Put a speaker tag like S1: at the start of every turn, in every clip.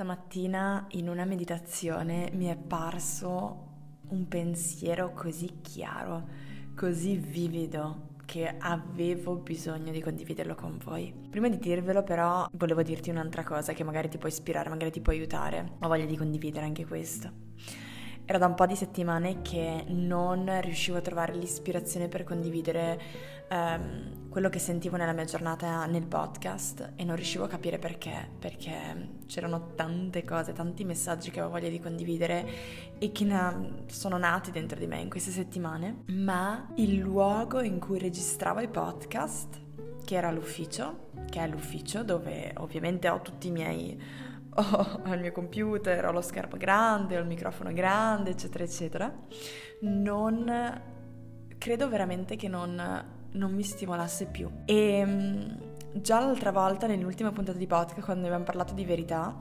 S1: Stamattina in una meditazione mi è parso un pensiero così chiaro, così vivido che avevo bisogno di condividerlo con voi. Prima di dirvelo però volevo dirti un'altra cosa che magari ti può ispirare, magari ti può aiutare. Ho voglia di condividere anche questo. Era da un po' di settimane che non riuscivo a trovare l'ispirazione per condividere um, quello che sentivo nella mia giornata nel podcast e non riuscivo a capire perché, perché c'erano tante cose, tanti messaggi che avevo voglia di condividere e che sono nati dentro di me in queste settimane, ma il luogo in cui registravo i podcast, che era l'ufficio, che è l'ufficio dove ovviamente ho tutti i miei ho il mio computer, ho lo schermo grande, ho il microfono grande, eccetera, eccetera, non credo veramente che non, non mi stimolasse più. E mm, già l'altra volta, nell'ultima puntata di podcast, quando abbiamo parlato di verità,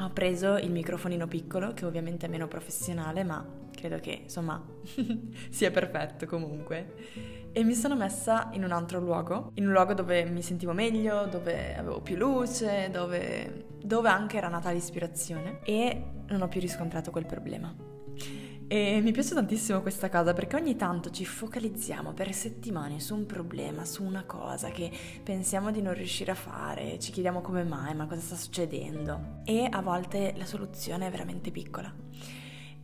S1: ho preso il microfonino piccolo, che ovviamente è meno professionale, ma credo che insomma sia perfetto comunque e mi sono messa in un altro luogo, in un luogo dove mi sentivo meglio, dove avevo più luce, dove, dove anche era nata l'ispirazione e non ho più riscontrato quel problema. E mi piace tantissimo questa cosa perché ogni tanto ci focalizziamo per settimane su un problema, su una cosa che pensiamo di non riuscire a fare, ci chiediamo come mai, ma cosa sta succedendo. E a volte la soluzione è veramente piccola.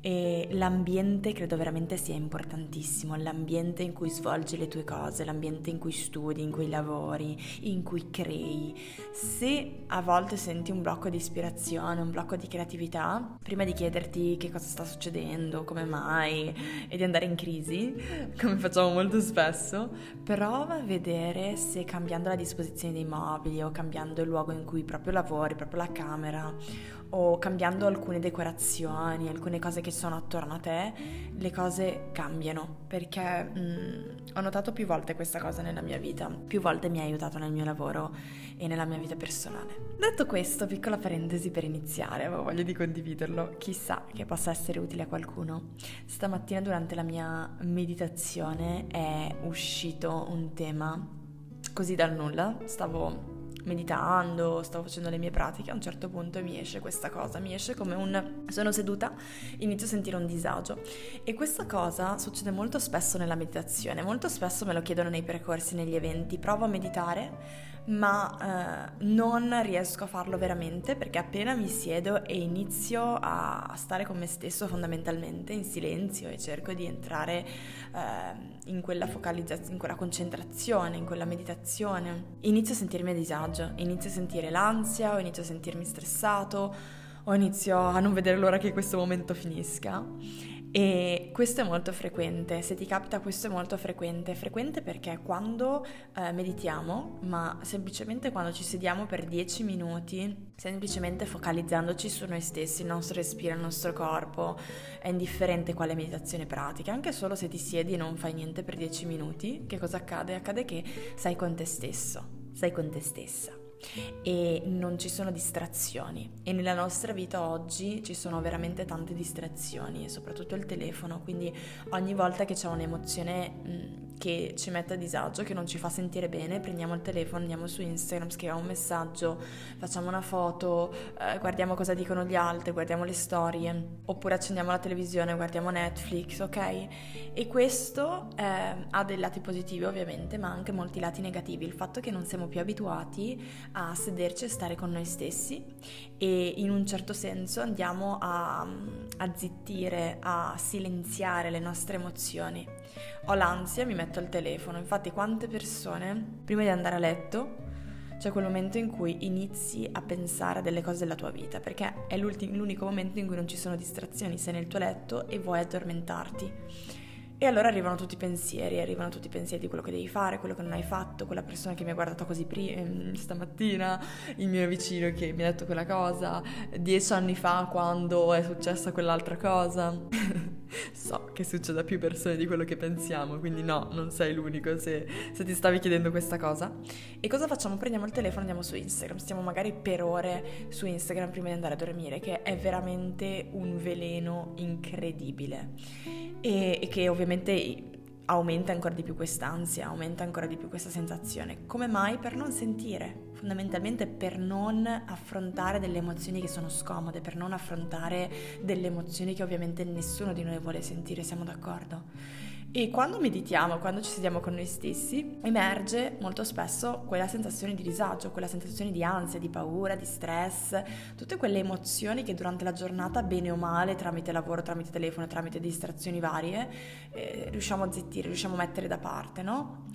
S1: E l'ambiente credo veramente sia importantissimo, l'ambiente in cui svolgi le tue cose, l'ambiente in cui studi, in cui lavori, in cui crei. Se a volte senti un blocco di ispirazione, un blocco di creatività, prima di chiederti che cosa sta succedendo, come mai e di andare in crisi, come facciamo molto spesso, prova a vedere se cambiando la disposizione dei mobili o cambiando il luogo in cui proprio lavori, proprio la camera o cambiando alcune decorazioni, alcune cose che sono attorno a te, le cose cambiano. Perché mh, mm, ho notato più volte questa cosa nella mia vita, più volte mi ha aiutato nel mio lavoro e nella mia vita personale. Detto questo, piccola parentesi per iniziare, avevo voglia di condividerlo, chissà che possa essere utile a qualcuno. Stamattina durante la mia meditazione è uscito un tema così dal nulla, stavo meditando, stavo facendo le mie pratiche, a un certo punto mi esce questa cosa, mi esce come un... sono seduta, inizio a sentire un disagio. E questa cosa succede molto spesso nella meditazione, molto spesso me lo chiedono nei percorsi, negli eventi, provo a meditare ma eh, non riesco a farlo veramente perché appena mi siedo e inizio a stare con me stesso fondamentalmente in silenzio e cerco di entrare eh, in quella focalizzazione, in quella concentrazione, in quella meditazione, inizio a sentirmi a disagio, inizio a sentire l'ansia o inizio a sentirmi stressato o inizio a non vedere l'ora che questo momento finisca e questo è molto frequente, se ti capita questo è molto frequente, frequente perché quando eh, meditiamo, ma semplicemente quando ci sediamo per 10 minuti, semplicemente focalizzandoci su noi stessi, il nostro respiro, il nostro corpo, è indifferente quale meditazione pratica, anche solo se ti siedi e non fai niente per 10 minuti, che cosa accade? Accade che sei con te stesso, sei con te stessa e non ci sono distrazioni. E nella nostra vita oggi ci sono veramente tante distrazioni soprattutto il telefono quindi ogni volta che c'è un'emozione mh, che ci mette a disagio, che non ci fa sentire bene, prendiamo il telefono, andiamo su Instagram, scriviamo un messaggio, facciamo una foto, eh, guardiamo cosa dicono gli altri, guardiamo le storie, oppure accendiamo la televisione, guardiamo Netflix, ok? E questo eh, ha dei lati positivi ovviamente, ma anche molti lati negativi, il fatto che non siamo più abituati a sederci e stare con noi stessi e in un certo senso andiamo a, a zittire, a silenziare le nostre emozioni. Ho l'ansia, mi metto al telefono. Infatti, quante persone, prima di andare a letto, c'è quel momento in cui inizi a pensare a delle cose della tua vita, perché è l'unico momento in cui non ci sono distrazioni, sei nel tuo letto e vuoi addormentarti. E allora arrivano tutti i pensieri, arrivano tutti i pensieri di quello che devi fare, quello che non hai fatto, quella persona che mi ha guardato così pri- ehm, stamattina, il mio vicino che mi ha detto quella cosa, dieci anni fa quando è successa quell'altra cosa. so che succede a più persone di quello che pensiamo, quindi no, non sei l'unico se, se, ti stavi chiedendo questa cosa. E cosa facciamo? Prendiamo il telefono e andiamo su Instagram, stiamo magari per ore su Instagram prima di andare a dormire, che è veramente un veleno incredibile e, e che ovviamente aumenta ancora di più quest'ansia, aumenta ancora di più questa sensazione. Come mai? Per non sentire fondamentalmente per non affrontare delle emozioni che sono scomode, per non affrontare delle emozioni che ovviamente nessuno di noi vuole sentire, siamo d'accordo? E quando meditiamo, quando ci sediamo con noi stessi, emerge molto spesso quella sensazione di disagio, quella sensazione di ansia, di paura, di stress, tutte quelle emozioni che durante la giornata, bene o male, tramite lavoro, tramite telefono, tramite distrazioni varie, eh, riusciamo a zittire, riusciamo a mettere da parte, no?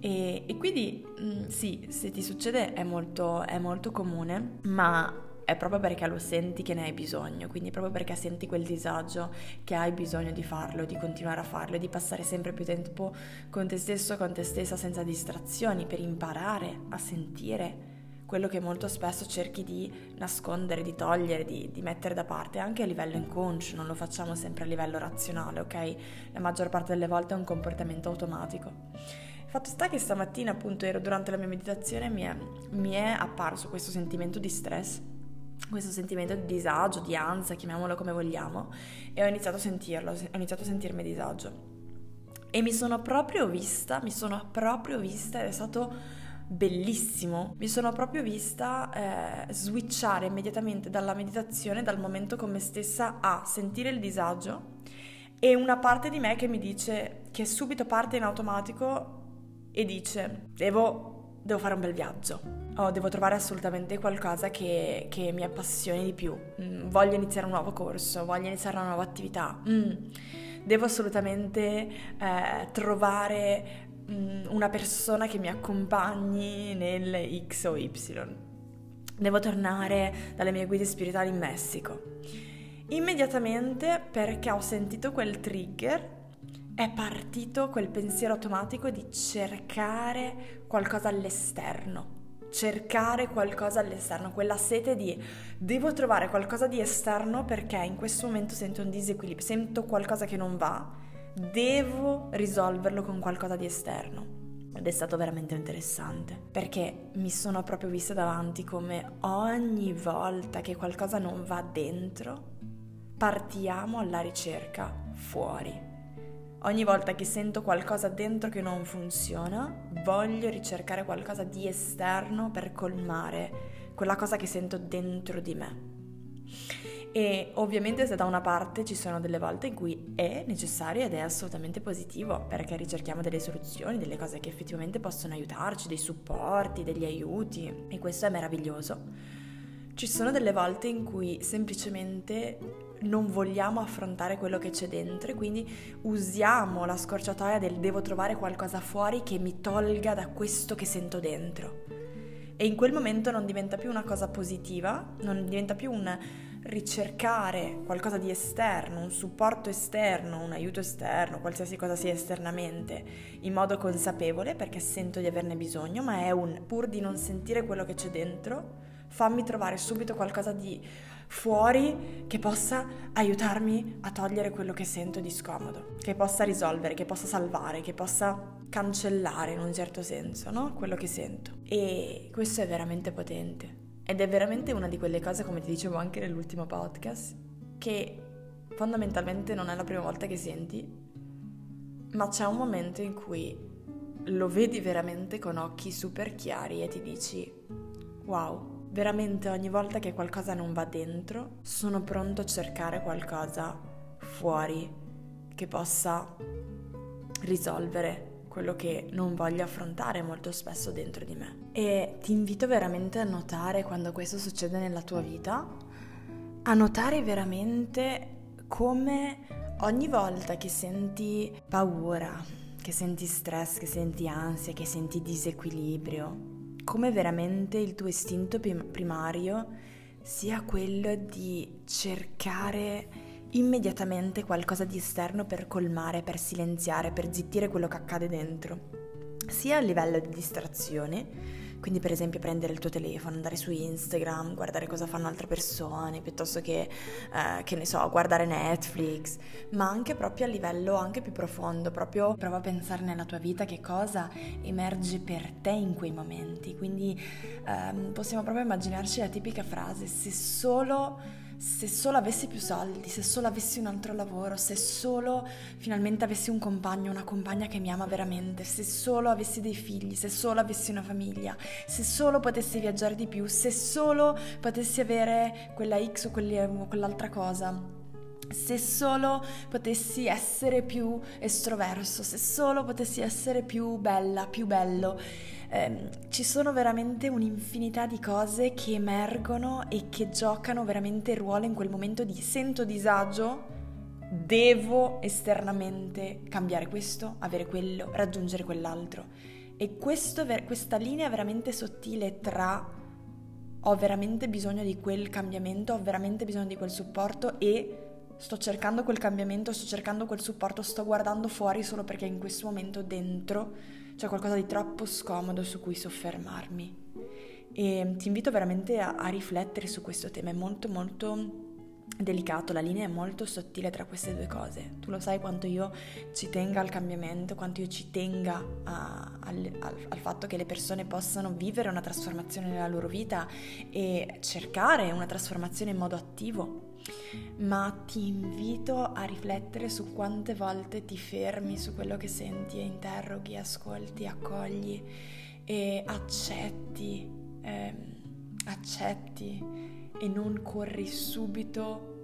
S1: E, e quindi mh, mm, sì, se ti succede è molto, è molto comune, ma è proprio perché lo senti che ne hai bisogno, quindi proprio perché senti quel disagio che hai bisogno di farlo, di continuare a farlo di passare sempre più tempo con te stesso, con te stessa senza distrazioni per imparare a sentire quello che molto spesso cerchi di nascondere, di togliere, di, di, mettere da parte, anche a livello inconscio, non lo facciamo sempre a livello razionale, ok? La maggior parte delle volte è un comportamento automatico. Fatto sta che stamattina appunto ero durante la mia meditazione mi è, mi è apparso questo sentimento di stress questo sentimento di disagio, di ansia, chiamiamolo come vogliamo, e ho iniziato a sentirlo, ho iniziato a sentirmi disagio. E mi sono proprio vista, mi sono proprio vista ed è stato bellissimo. Mi sono proprio vista eh, switchare immediatamente dalla meditazione, dal momento con me stessa a sentire il disagio e una parte di me che mi dice, che subito parte in automatico e dice, devo devo fare un bel viaggio, oh, devo trovare assolutamente qualcosa che, che mi appassioni di più, mm, voglio iniziare un nuovo corso, voglio iniziare una nuova attività, mm, devo assolutamente eh, trovare mm, una persona che mi accompagni nel X o Y, devo tornare dalle mie guide spirituali in Messico. Immediatamente perché ho sentito quel trigger è partito quel pensiero automatico di cercare qualcosa all'esterno. Cercare qualcosa all'esterno, quella sete di devo trovare qualcosa di esterno perché in questo momento sento un disequilibrio, sento qualcosa che non va, devo risolverlo con qualcosa di esterno. Ed è stato veramente interessante perché mi sono proprio vista davanti come ogni volta che qualcosa non va dentro, partiamo alla ricerca fuori Ogni volta che sento qualcosa dentro che non funziona, voglio ricercare qualcosa di esterno per colmare quella cosa che sento dentro di me. E ovviamente se da una parte ci sono delle volte in cui è necessario ed è assolutamente positivo perché ricerchiamo delle soluzioni, delle cose che effettivamente possono aiutarci, dei supporti, degli aiuti e questo è meraviglioso. Ci sono delle volte in cui semplicemente non vogliamo affrontare quello che c'è dentro e quindi usiamo la scorciatoia del devo trovare qualcosa fuori che mi tolga da questo che sento dentro. E in quel momento non diventa più una cosa positiva, non diventa più un ricercare qualcosa di esterno, un supporto esterno, un aiuto esterno, qualsiasi cosa sia esternamente, in modo consapevole perché sento di averne bisogno, ma è un pur di non sentire quello che c'è dentro, fammi trovare subito qualcosa di fuori che possa aiutarmi a togliere quello che sento di scomodo, che possa risolvere, che possa salvare, che possa cancellare in un certo senso, no? Quello che sento. E questo è veramente potente. Ed è veramente una di quelle cose, come ti dicevo anche nell'ultimo podcast, che fondamentalmente non è la prima volta che senti, ma c'è un momento in cui lo vedi veramente con occhi super chiari e ti dici, wow, veramente ogni volta che qualcosa non va dentro, sono pronto a cercare qualcosa fuori che possa risolvere quello che non voglio affrontare molto spesso dentro di me. E ti invito veramente a notare quando questo succede nella tua vita, a notare veramente come ogni volta che senti paura, che senti stress, che senti ansia, che senti disequilibrio, come veramente il tuo istinto primario sia quello di cercare immediatamente qualcosa di esterno per colmare, per silenziare, per zittire quello che accade dentro, sia a livello di distrazione, quindi per esempio prendere il tuo telefono, andare su Instagram, guardare cosa fanno altre persone, piuttosto che, eh, che ne so, guardare Netflix, ma anche proprio a livello anche più profondo, proprio prova a pensare nella tua vita che cosa emerge per te in quei momenti. Quindi ehm, possiamo proprio immaginarci la tipica frase, se solo se solo avessi più soldi, se solo avessi un altro lavoro, se solo finalmente avessi un compagno, una compagna che mi ama veramente, se solo avessi dei figli, se solo avessi una famiglia, se solo potessi viaggiare di più, se solo potessi avere quella X o quell'altra cosa, se solo potessi essere più estroverso, se solo potessi essere più bella, più bello. Eh, ci sono veramente un'infinità di cose che emergono e che giocano veramente ruolo in quel momento di sento disagio, devo esternamente cambiare questo, avere quello, raggiungere quell'altro. E questo, questa linea veramente sottile tra ho veramente bisogno di quel cambiamento, ho veramente bisogno di quel supporto e sto cercando quel cambiamento, sto cercando quel supporto, sto guardando fuori solo perché in questo momento dentro c'è qualcosa di troppo scomodo su cui soffermarmi. E ti invito veramente a, a riflettere su questo tema, è molto molto delicato, la linea è molto sottile tra queste due cose. Tu lo sai quanto io ci tenga al cambiamento, quanto io ci tenga a, al, al, al, fatto che le persone possano vivere una trasformazione nella loro vita e cercare una trasformazione in modo attivo ma ti invito a riflettere su quante volte ti fermi su quello che senti e interroghi, ascolti, accogli e accetti, ehm, accetti e non corri subito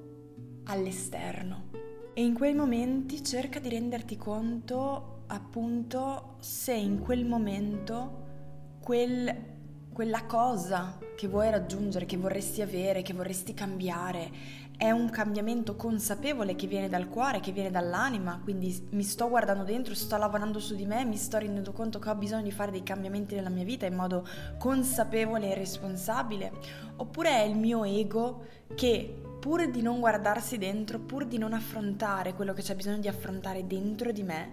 S1: all'esterno. E in quei momenti cerca di renderti conto appunto se in quel momento quel, quella cosa che vuoi raggiungere, che vorresti avere, che vorresti cambiare, è un cambiamento consapevole che viene dal cuore, che viene dall'anima, quindi mi sto guardando dentro, sto lavorando su di me, mi sto rendendo conto che ho bisogno di fare dei cambiamenti nella mia vita in modo consapevole e responsabile, oppure è il mio ego che pur di non guardarsi dentro, pur di non affrontare quello che c'è bisogno di affrontare dentro di me,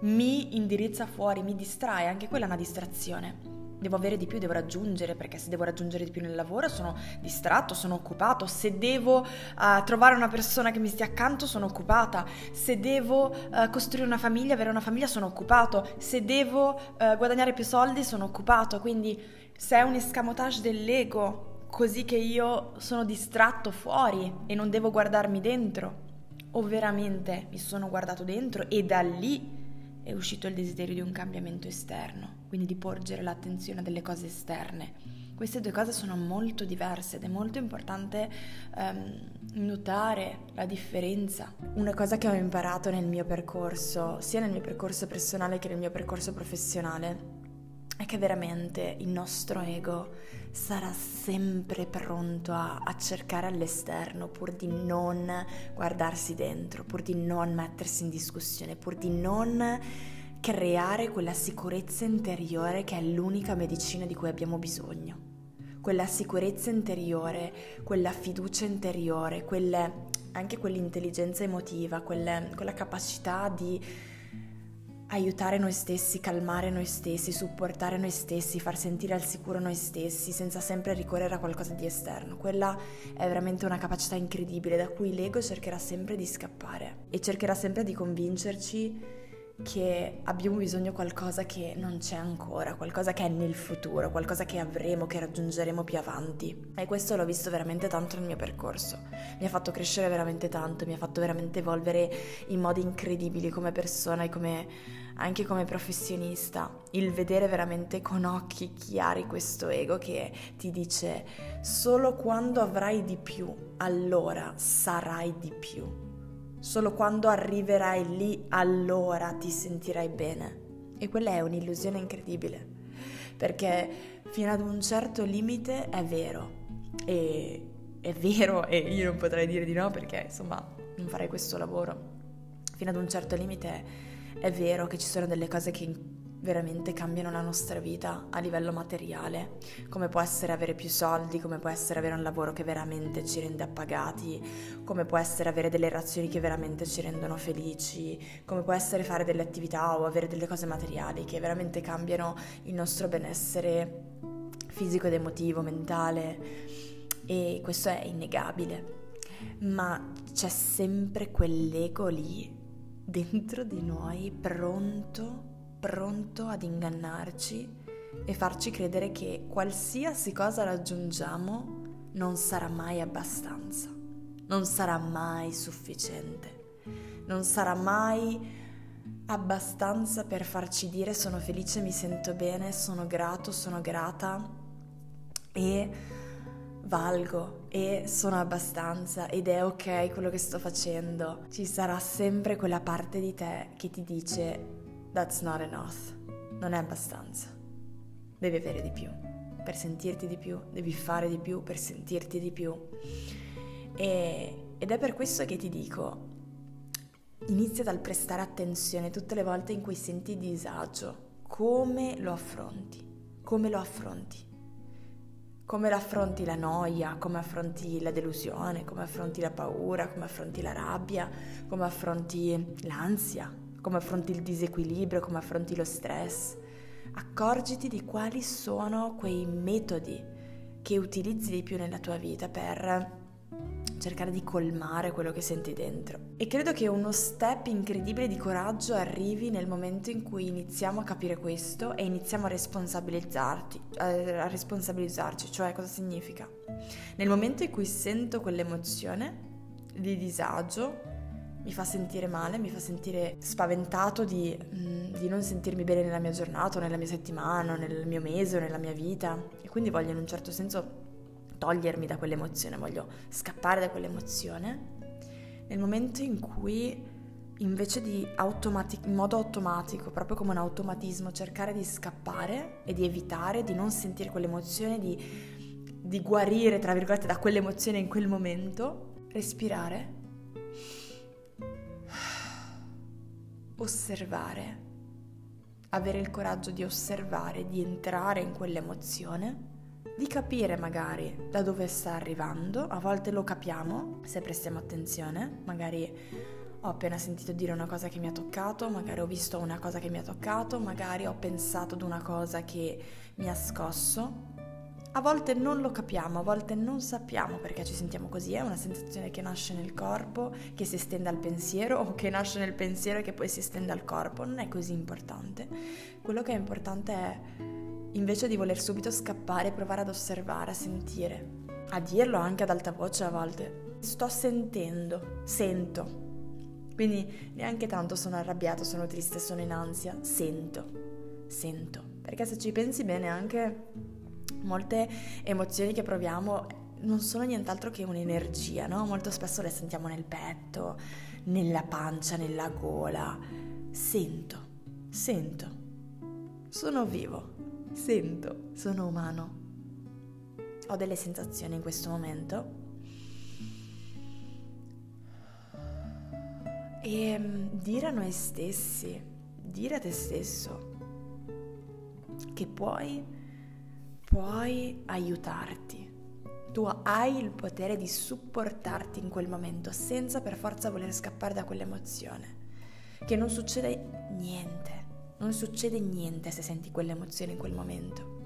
S1: mi indirizza fuori, mi distrae, anche quella è una distrazione devo avere di più, devo raggiungere, perché se devo raggiungere di più nel lavoro sono distratto, sono occupato, se devo uh, trovare una persona che mi stia accanto sono occupata, se devo uh, costruire una famiglia, avere una famiglia sono occupato, se devo uh, guadagnare più soldi sono occupato, quindi se è un escamotage dell'ego, così che io sono distratto fuori e non devo guardarmi dentro, o veramente mi sono guardato dentro e da lì è uscito il desiderio di un cambiamento esterno, quindi di porgere l'attenzione a delle cose esterne. Queste due cose sono molto diverse ed è molto importante um, notare la differenza. Una cosa che ho imparato nel mio percorso, sia nel mio percorso personale che nel mio percorso professionale, è che veramente il nostro ego sarà sempre pronto a, a, cercare all'esterno pur di non guardarsi dentro, pur di non mettersi in discussione, pur di non creare quella sicurezza interiore che è l'unica medicina di cui abbiamo bisogno. Quella sicurezza interiore, quella fiducia interiore, quelle, anche quell'intelligenza emotiva, quelle, quella capacità di aiutare noi stessi, calmare noi stessi, supportare noi stessi, far sentire al sicuro noi stessi senza sempre ricorrere a qualcosa di esterno. Quella è veramente una capacità incredibile da cui l'ego cercherà sempre di scappare e cercherà sempre di convincerci che abbiamo bisogno di qualcosa che non c'è ancora, qualcosa che è nel futuro, qualcosa che avremo, che raggiungeremo più avanti. E questo l'ho visto veramente tanto nel mio percorso. Mi ha fatto crescere veramente tanto, mi ha fatto veramente evolvere in modi incredibili come persona e come, anche come professionista. Il vedere veramente con occhi chiari questo ego che ti dice solo quando avrai di più, allora sarai di più Solo quando arriverai lì allora ti sentirai bene. E quella è un'illusione incredibile, perché fino ad un certo limite è vero. E è vero e io non potrei dire di no perché insomma non farei questo lavoro. Fino ad un certo limite è vero che ci sono delle cose che veramente cambiano la nostra vita a livello materiale, come può essere avere più soldi, come può essere avere un lavoro che veramente ci rende appagati, come può essere avere delle relazioni che veramente ci rendono felici, come può essere fare delle attività o avere delle cose materiali che veramente cambiano il nostro benessere fisico ed emotivo, mentale e questo è innegabile. Ma c'è sempre quell'ego lì dentro di noi pronto pronto ad ingannarci e farci credere che qualsiasi cosa raggiungiamo non sarà mai abbastanza. non sarà mai sufficiente, non sarà mai abbastanza per farci dire sono felice, mi sento bene, sono grato, sono grata e valgo e sono abbastanza ed è ok quello che sto facendo. Ci sarà sempre quella parte di te che ti dice that's not enough, non è abbastanza, devi avere di più. Per sentirti di più, devi fare di più per sentirti di più. E, ed è per questo che ti dico, inizia dal prestare attenzione tutte le volte in cui senti disagio, come lo affronti, come lo affronti. Come lo affronti la noia, come affronti la delusione, come affronti la paura, come affronti la rabbia, come affronti l'ansia, come affronti il disequilibrio, come affronti lo stress accorgiti di quali sono quei metodi che utilizzi di più nella tua vita per cercare di colmare quello che senti dentro. E credo che uno step incredibile di coraggio arrivi nel momento in cui iniziamo a capire questo e iniziamo a responsabilizzarti, a responsabilizzarci, cioè cosa significa? Nel momento in cui sento quell'emozione di disagio, mi fa sentire male, mi fa sentire spaventato di, mm, di, non sentirmi bene nella mia giornata, nella mia settimana, nel mio mese nella mia vita e quindi voglio in un certo senso togliermi da quell'emozione, voglio scappare da quell'emozione. Nel momento in cui invece di automati- in modo automatico, proprio come un automatismo, cercare di scappare e di evitare, di non sentire quell'emozione, di, di guarire, tra virgolette, da quell'emozione in quel momento, respirare osservare, avere il coraggio di osservare, di entrare in quell'emozione, di capire magari da dove sta arrivando, a volte lo capiamo se prestiamo attenzione, magari ho appena sentito dire una cosa che mi ha toccato, magari ho visto una cosa che mi ha toccato, magari ho pensato ad una cosa che mi ha scosso a volte non lo capiamo, a volte non sappiamo perché ci sentiamo così, è una sensazione che nasce nel corpo, che si estende al pensiero o che nasce nel pensiero e che poi si estende al corpo, non è così importante. Quello che è importante è invece di voler subito scappare, provare ad osservare, a sentire, a dirlo anche ad alta voce a volte. Sto sentendo, sento. Quindi neanche tanto sono arrabbiato, sono triste, sono in ansia, sento, sento. Perché se ci pensi bene anche molte emozioni che proviamo non sono nient'altro che un'energia, no? Molto spesso le sentiamo nel petto, nella pancia, nella gola. Sento, sento, sono vivo, sento, sono umano. Ho delle sensazioni in questo momento. E mm, dire a noi stessi, dire a te stesso che puoi puoi aiutarti. Tu hai il potere di supportarti in quel momento senza per forza voler scappare da quell'emozione. Che non succede niente, non succede niente se senti quell'emozione in quel momento.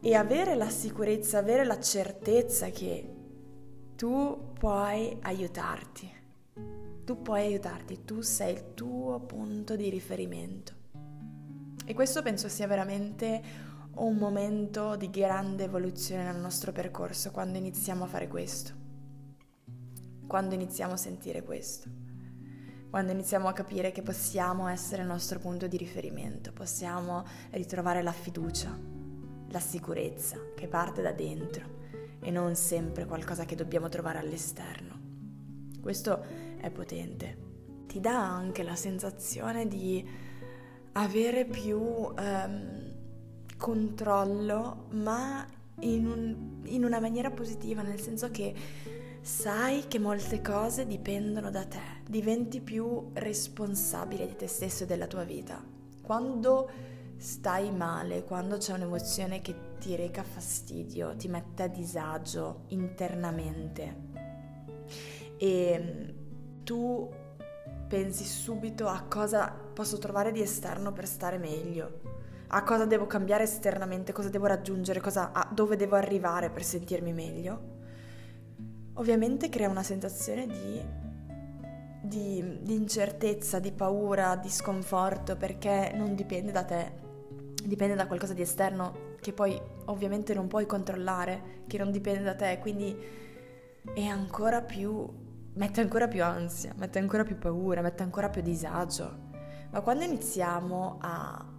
S1: E avere la sicurezza, avere la certezza che tu puoi aiutarti. Tu puoi aiutarti, tu sei il tuo punto di riferimento. E questo penso sia veramente un momento di grande evoluzione nel nostro percorso quando iniziamo a fare questo, quando iniziamo a sentire questo, quando iniziamo a capire che possiamo essere il nostro punto di riferimento, possiamo ritrovare la fiducia, la sicurezza che parte da dentro e non sempre qualcosa che dobbiamo trovare all'esterno. Questo è potente. Ti dà anche la sensazione di avere più... Um, controllo, ma in, un, in una maniera positiva, nel senso che sai che molte cose dipendono da te, diventi più responsabile di te stesso e della tua vita. Quando stai male, quando c'è un'emozione che ti reca fastidio, ti mette a disagio internamente e tu pensi subito a cosa posso trovare di esterno per stare meglio a cosa devo cambiare esternamente, cosa devo raggiungere, cosa, a dove devo arrivare per sentirmi meglio, ovviamente crea una sensazione di, di, di incertezza, di paura, di sconforto, perché non dipende da te, dipende da qualcosa di esterno che poi ovviamente non puoi controllare, che non dipende da te, quindi è ancora più mette ancora più ansia, mette ancora più paura, mette ancora più disagio. Ma quando iniziamo a,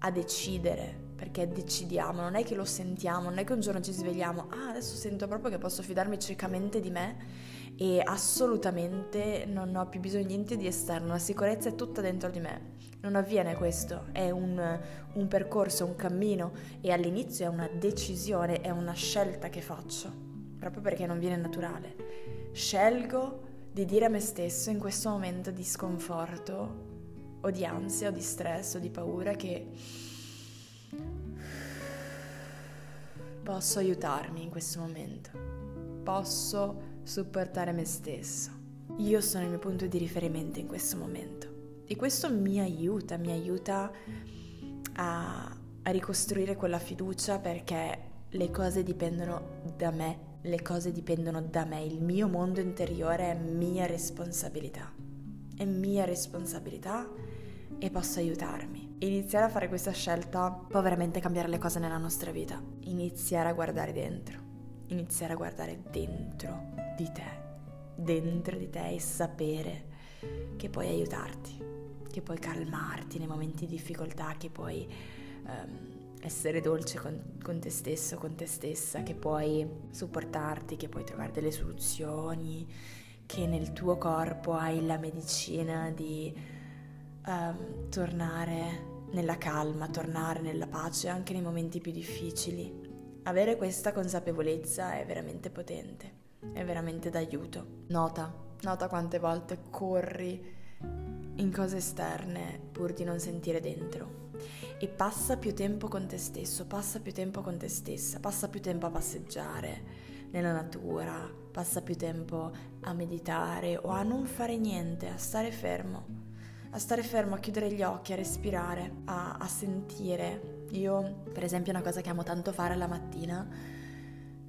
S1: a decidere, perché decidiamo, non è che lo sentiamo, non è che un giorno ci svegliamo, ah adesso sento proprio che posso fidarmi ciecamente di me e assolutamente non ho più bisogno di niente di esterno, la sicurezza è tutta dentro di me. Non avviene questo, è un, un percorso, un cammino e all'inizio è una decisione, è una scelta che faccio, proprio perché non viene naturale scelgo di dire a me stesso in questo momento di sconforto o di ansia o di stress o di paura che posso aiutarmi in questo momento, posso supportare me stesso. Io sono il mio punto di riferimento in questo momento e questo mi aiuta, mi aiuta a, a ricostruire quella fiducia perché le cose dipendono da me le cose dipendono da me, il mio mondo interiore è mia responsabilità. È mia responsabilità e posso aiutarmi. Iniziare a fare questa scelta può veramente cambiare le cose nella nostra vita. Iniziare a guardare dentro. Iniziare a guardare dentro di te. Dentro di te e sapere che puoi aiutarti, che puoi calmarti nei momenti di difficoltà, che puoi um, essere dolce con, con, te stesso, con te stessa, che puoi supportarti, che puoi trovare delle soluzioni, che nel tuo corpo hai la medicina di um, tornare nella calma, tornare nella pace anche nei momenti più difficili. Avere questa consapevolezza è veramente potente, è veramente d'aiuto. Nota, nota quante volte corri in cose esterne pur di non sentire dentro e passa più tempo con te stesso, passa più tempo con te stessa, passa più tempo a passeggiare nella natura, passa più tempo a meditare o a non fare niente, a stare fermo, a stare fermo, a chiudere gli occhi, a respirare, a, a sentire. Io, per esempio, una cosa che amo tanto fare la mattina,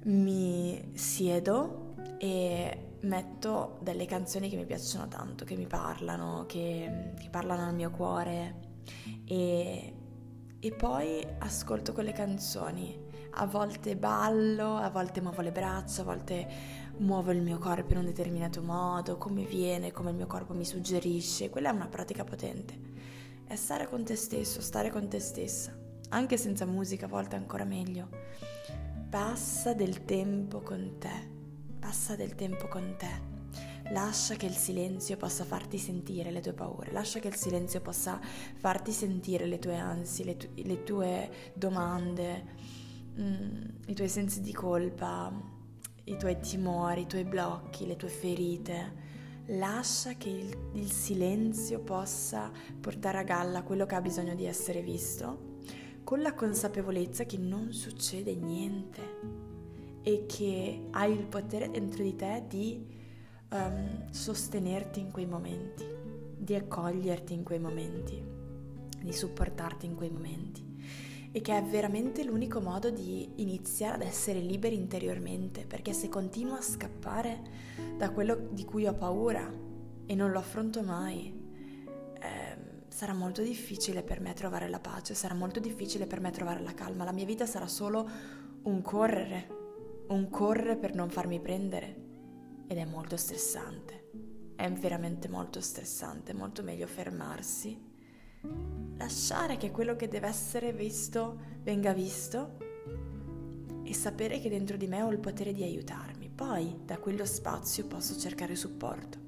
S1: mi siedo e metto delle canzoni che mi piacciono tanto, che mi parlano, che, che parlano al mio cuore e, e poi ascolto quelle canzoni. A volte ballo, a volte muovo le braccia, a volte muovo il mio corpo in un determinato modo, come viene, come il mio corpo mi suggerisce. Quella è una pratica potente. È stare con te stesso, stare con te stessa. Anche senza musica, a volte ancora meglio. Passa del tempo con te. Passa del tempo con te. Lascia che il silenzio possa farti sentire le tue paure, lascia che il silenzio possa farti sentire le tue ansie, le, tu- le tue domande, mm, i tuoi sensi di colpa, i tuoi timori, i tuoi blocchi, le tue ferite. Lascia che il, il silenzio possa portare a galla quello che ha bisogno di essere visto, con la consapevolezza che non succede niente e che hai il potere dentro di te di um, sostenerti in quei momenti, di accoglierti in quei momenti, di supportarti in quei momenti e che è veramente l'unico modo di iniziare ad essere liberi interiormente, perché se continuo a scappare da quello di cui ho paura e non lo affronto mai, eh, sarà molto difficile per me trovare la pace, sarà molto difficile per me trovare la calma, la mia vita sarà solo un correre, un correre per non farmi prendere, ed è molto stressante. È veramente molto stressante, molto meglio fermarsi, lasciare che quello che deve essere visto venga visto e sapere che dentro di me ho il potere di aiutarmi. Poi da quello spazio posso cercare supporto.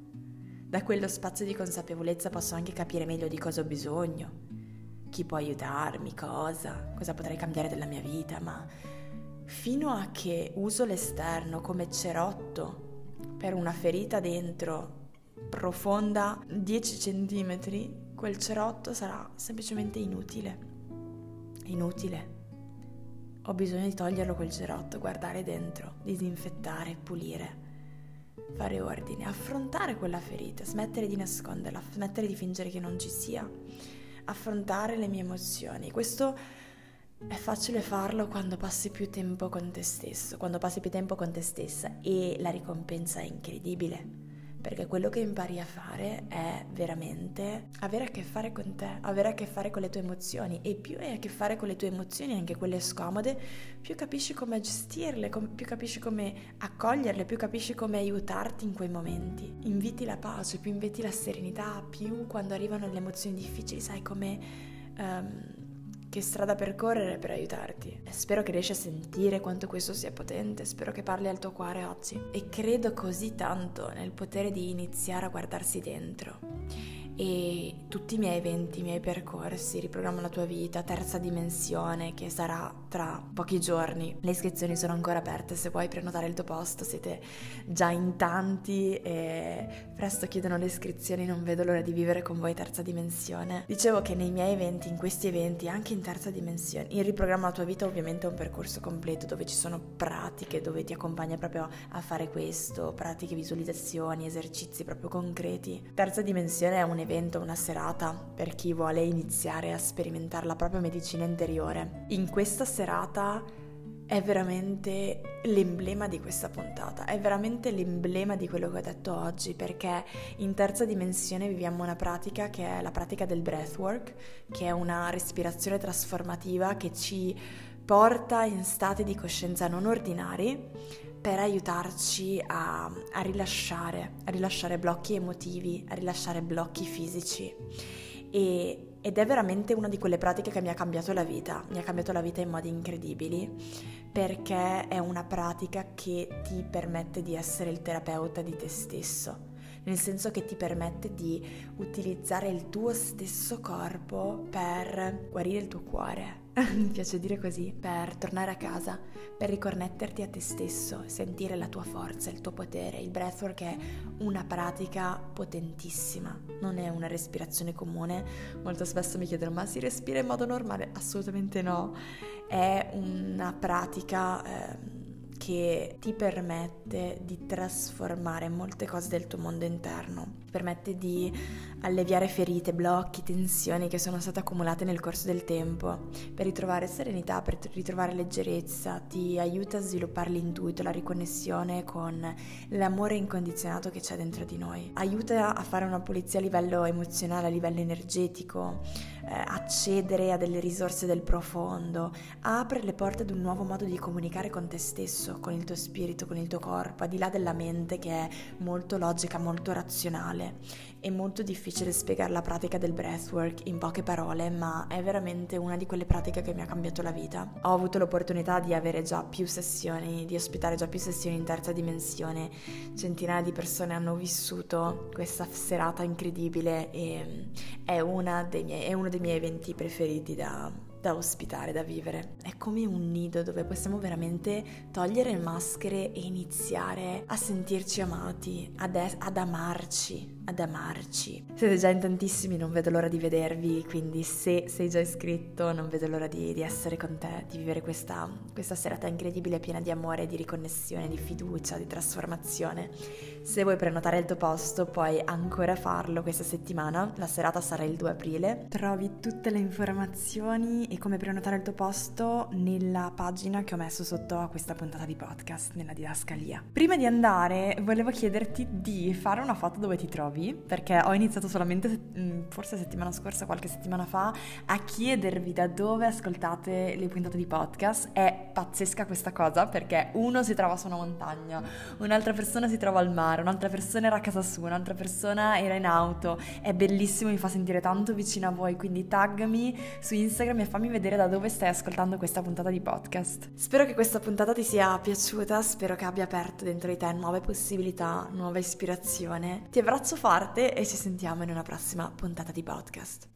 S1: Da quello spazio di consapevolezza posso anche capire meglio di cosa ho bisogno, chi può aiutarmi, cosa, cosa potrei cambiare della mia vita, ma fino a che uso l'esterno come cerotto per una ferita dentro profonda 10 cm, quel cerotto sarà semplicemente inutile. Inutile. Ho bisogno di toglierlo quel cerotto, guardare dentro, disinfettare, pulire, fare ordine, affrontare quella ferita, smettere di nasconderla, smettere di fingere che non ci sia, affrontare le mie emozioni. Questo è facile farlo quando passi più tempo con te stesso, quando passi più tempo con te stessa e la ricompensa è incredibile, perché quello che impari a fare è veramente avere a che fare con te, avere a che fare con le tue emozioni e più hai a che fare con le tue emozioni, anche quelle scomode, più capisci come gestirle, più capisci come accoglierle, più capisci come aiutarti in quei momenti. Inviti la pace, più inviti la serenità, più quando arrivano le emozioni difficili sai come... Um, che strada percorrere per aiutarti. Spero che riesci a sentire quanto questo sia potente, spero che parli al tuo cuore oggi e credo così tanto nel potere di iniziare a guardarsi dentro e tutti i miei eventi, i miei percorsi, riprogramma la tua vita, terza dimensione che sarà tra pochi giorni. Le iscrizioni sono ancora aperte, se vuoi prenotare il tuo posto siete già in tanti e presto chiudono le iscrizioni, non vedo l'ora di vivere con voi terza dimensione. Dicevo che nei miei eventi, in questi eventi, anche in terza dimensione, il riprogramma la tua vita ovviamente è un percorso completo dove ci sono pratiche, dove ti accompagna proprio a fare questo, pratiche, visualizzazioni, esercizi proprio concreti. Terza dimensione è un evento, una serata per chi vuole iniziare a sperimentare la propria medicina interiore. In questa serata è veramente l'emblema di questa puntata, è veramente l'emblema di quello che ho detto oggi, perché in terza dimensione viviamo una pratica che è la pratica del breathwork, che è una respirazione trasformativa che ci porta in stati di coscienza non ordinari per aiutarci a, a, rilasciare, a rilasciare blocchi emotivi, a rilasciare blocchi fisici. E, ed è veramente una di quelle pratiche che mi ha cambiato la vita, mi ha cambiato la vita in modi incredibili, perché è una pratica che ti permette di essere il terapeuta di te stesso nel senso che ti permette di utilizzare il tuo stesso corpo per guarire il tuo cuore. Mi piace dire così, per tornare a casa, per riconnetterti a te stesso, sentire la tua forza, il tuo potere. Il breathwork è una pratica potentissima, non è una respirazione comune. Molto spesso mi chiedono ma si respira in modo normale? Assolutamente no, è una pratica... Eh, che ti permette di trasformare molte cose del tuo mondo interno, ti permette di alleviare ferite, blocchi, tensioni che sono state accumulate nel corso del tempo, per ritrovare serenità, per ritrovare leggerezza, ti aiuta a sviluppare l'intuito, la riconnessione con l'amore incondizionato che c'è dentro di noi, aiuta a fare una pulizia a livello emozionale, a livello energetico, eh, accedere a delle risorse del profondo, apre le porte ad un nuovo modo di comunicare con te stesso, con il tuo spirito, con il tuo corpo, al di là della mente che è molto logica, molto razionale. È molto difficile spiegare la pratica del breathwork in poche parole, ma è veramente una di quelle pratiche che mi ha cambiato la vita. Ho avuto l'opportunità di avere già più sessioni, di ospitare già più sessioni in terza dimensione. Centinaia di persone hanno vissuto questa serata incredibile e è, miei, è uno dei miei eventi preferiti da, da ospitare, da vivere. È come un nido dove possiamo veramente togliere maschere e iniziare a sentirci amati, ad, es- ad amarci, ad amarci. Siete già in tantissimi, non vedo l'ora di vedervi, quindi se sei già iscritto non vedo l'ora di, di essere con te, di vivere questa, questa serata incredibile piena di amore, di riconnessione, di fiducia, di trasformazione. Se vuoi prenotare il tuo posto puoi ancora farlo questa settimana, la serata sarà il 2 aprile. Trovi tutte le informazioni e come prenotare il tuo posto nella pagina che ho messo sotto a questa puntata di podcast, nella didascalia. Prima di andare volevo chiederti di fare una foto dove ti trovi nuovi, perché ho iniziato solamente, mm, forse settimana scorsa, qualche settimana fa, a chiedervi da dove ascoltate le puntate di podcast. È pazzesca questa cosa, perché uno si trova su una montagna, un'altra persona si trova al mare, un'altra persona era a casa sua, un'altra persona era in auto. È bellissimo, mi fa sentire tanto vicino a voi, quindi taggami su Instagram e fammi vedere da dove stai ascoltando questa puntata di podcast. Spero che questa puntata ti sia piaciuta, spero che abbia aperto dentro di te nuove possibilità, nuova ispirazione. Ti abbraccio forte e ci sentiamo in una prossima puntata di podcast.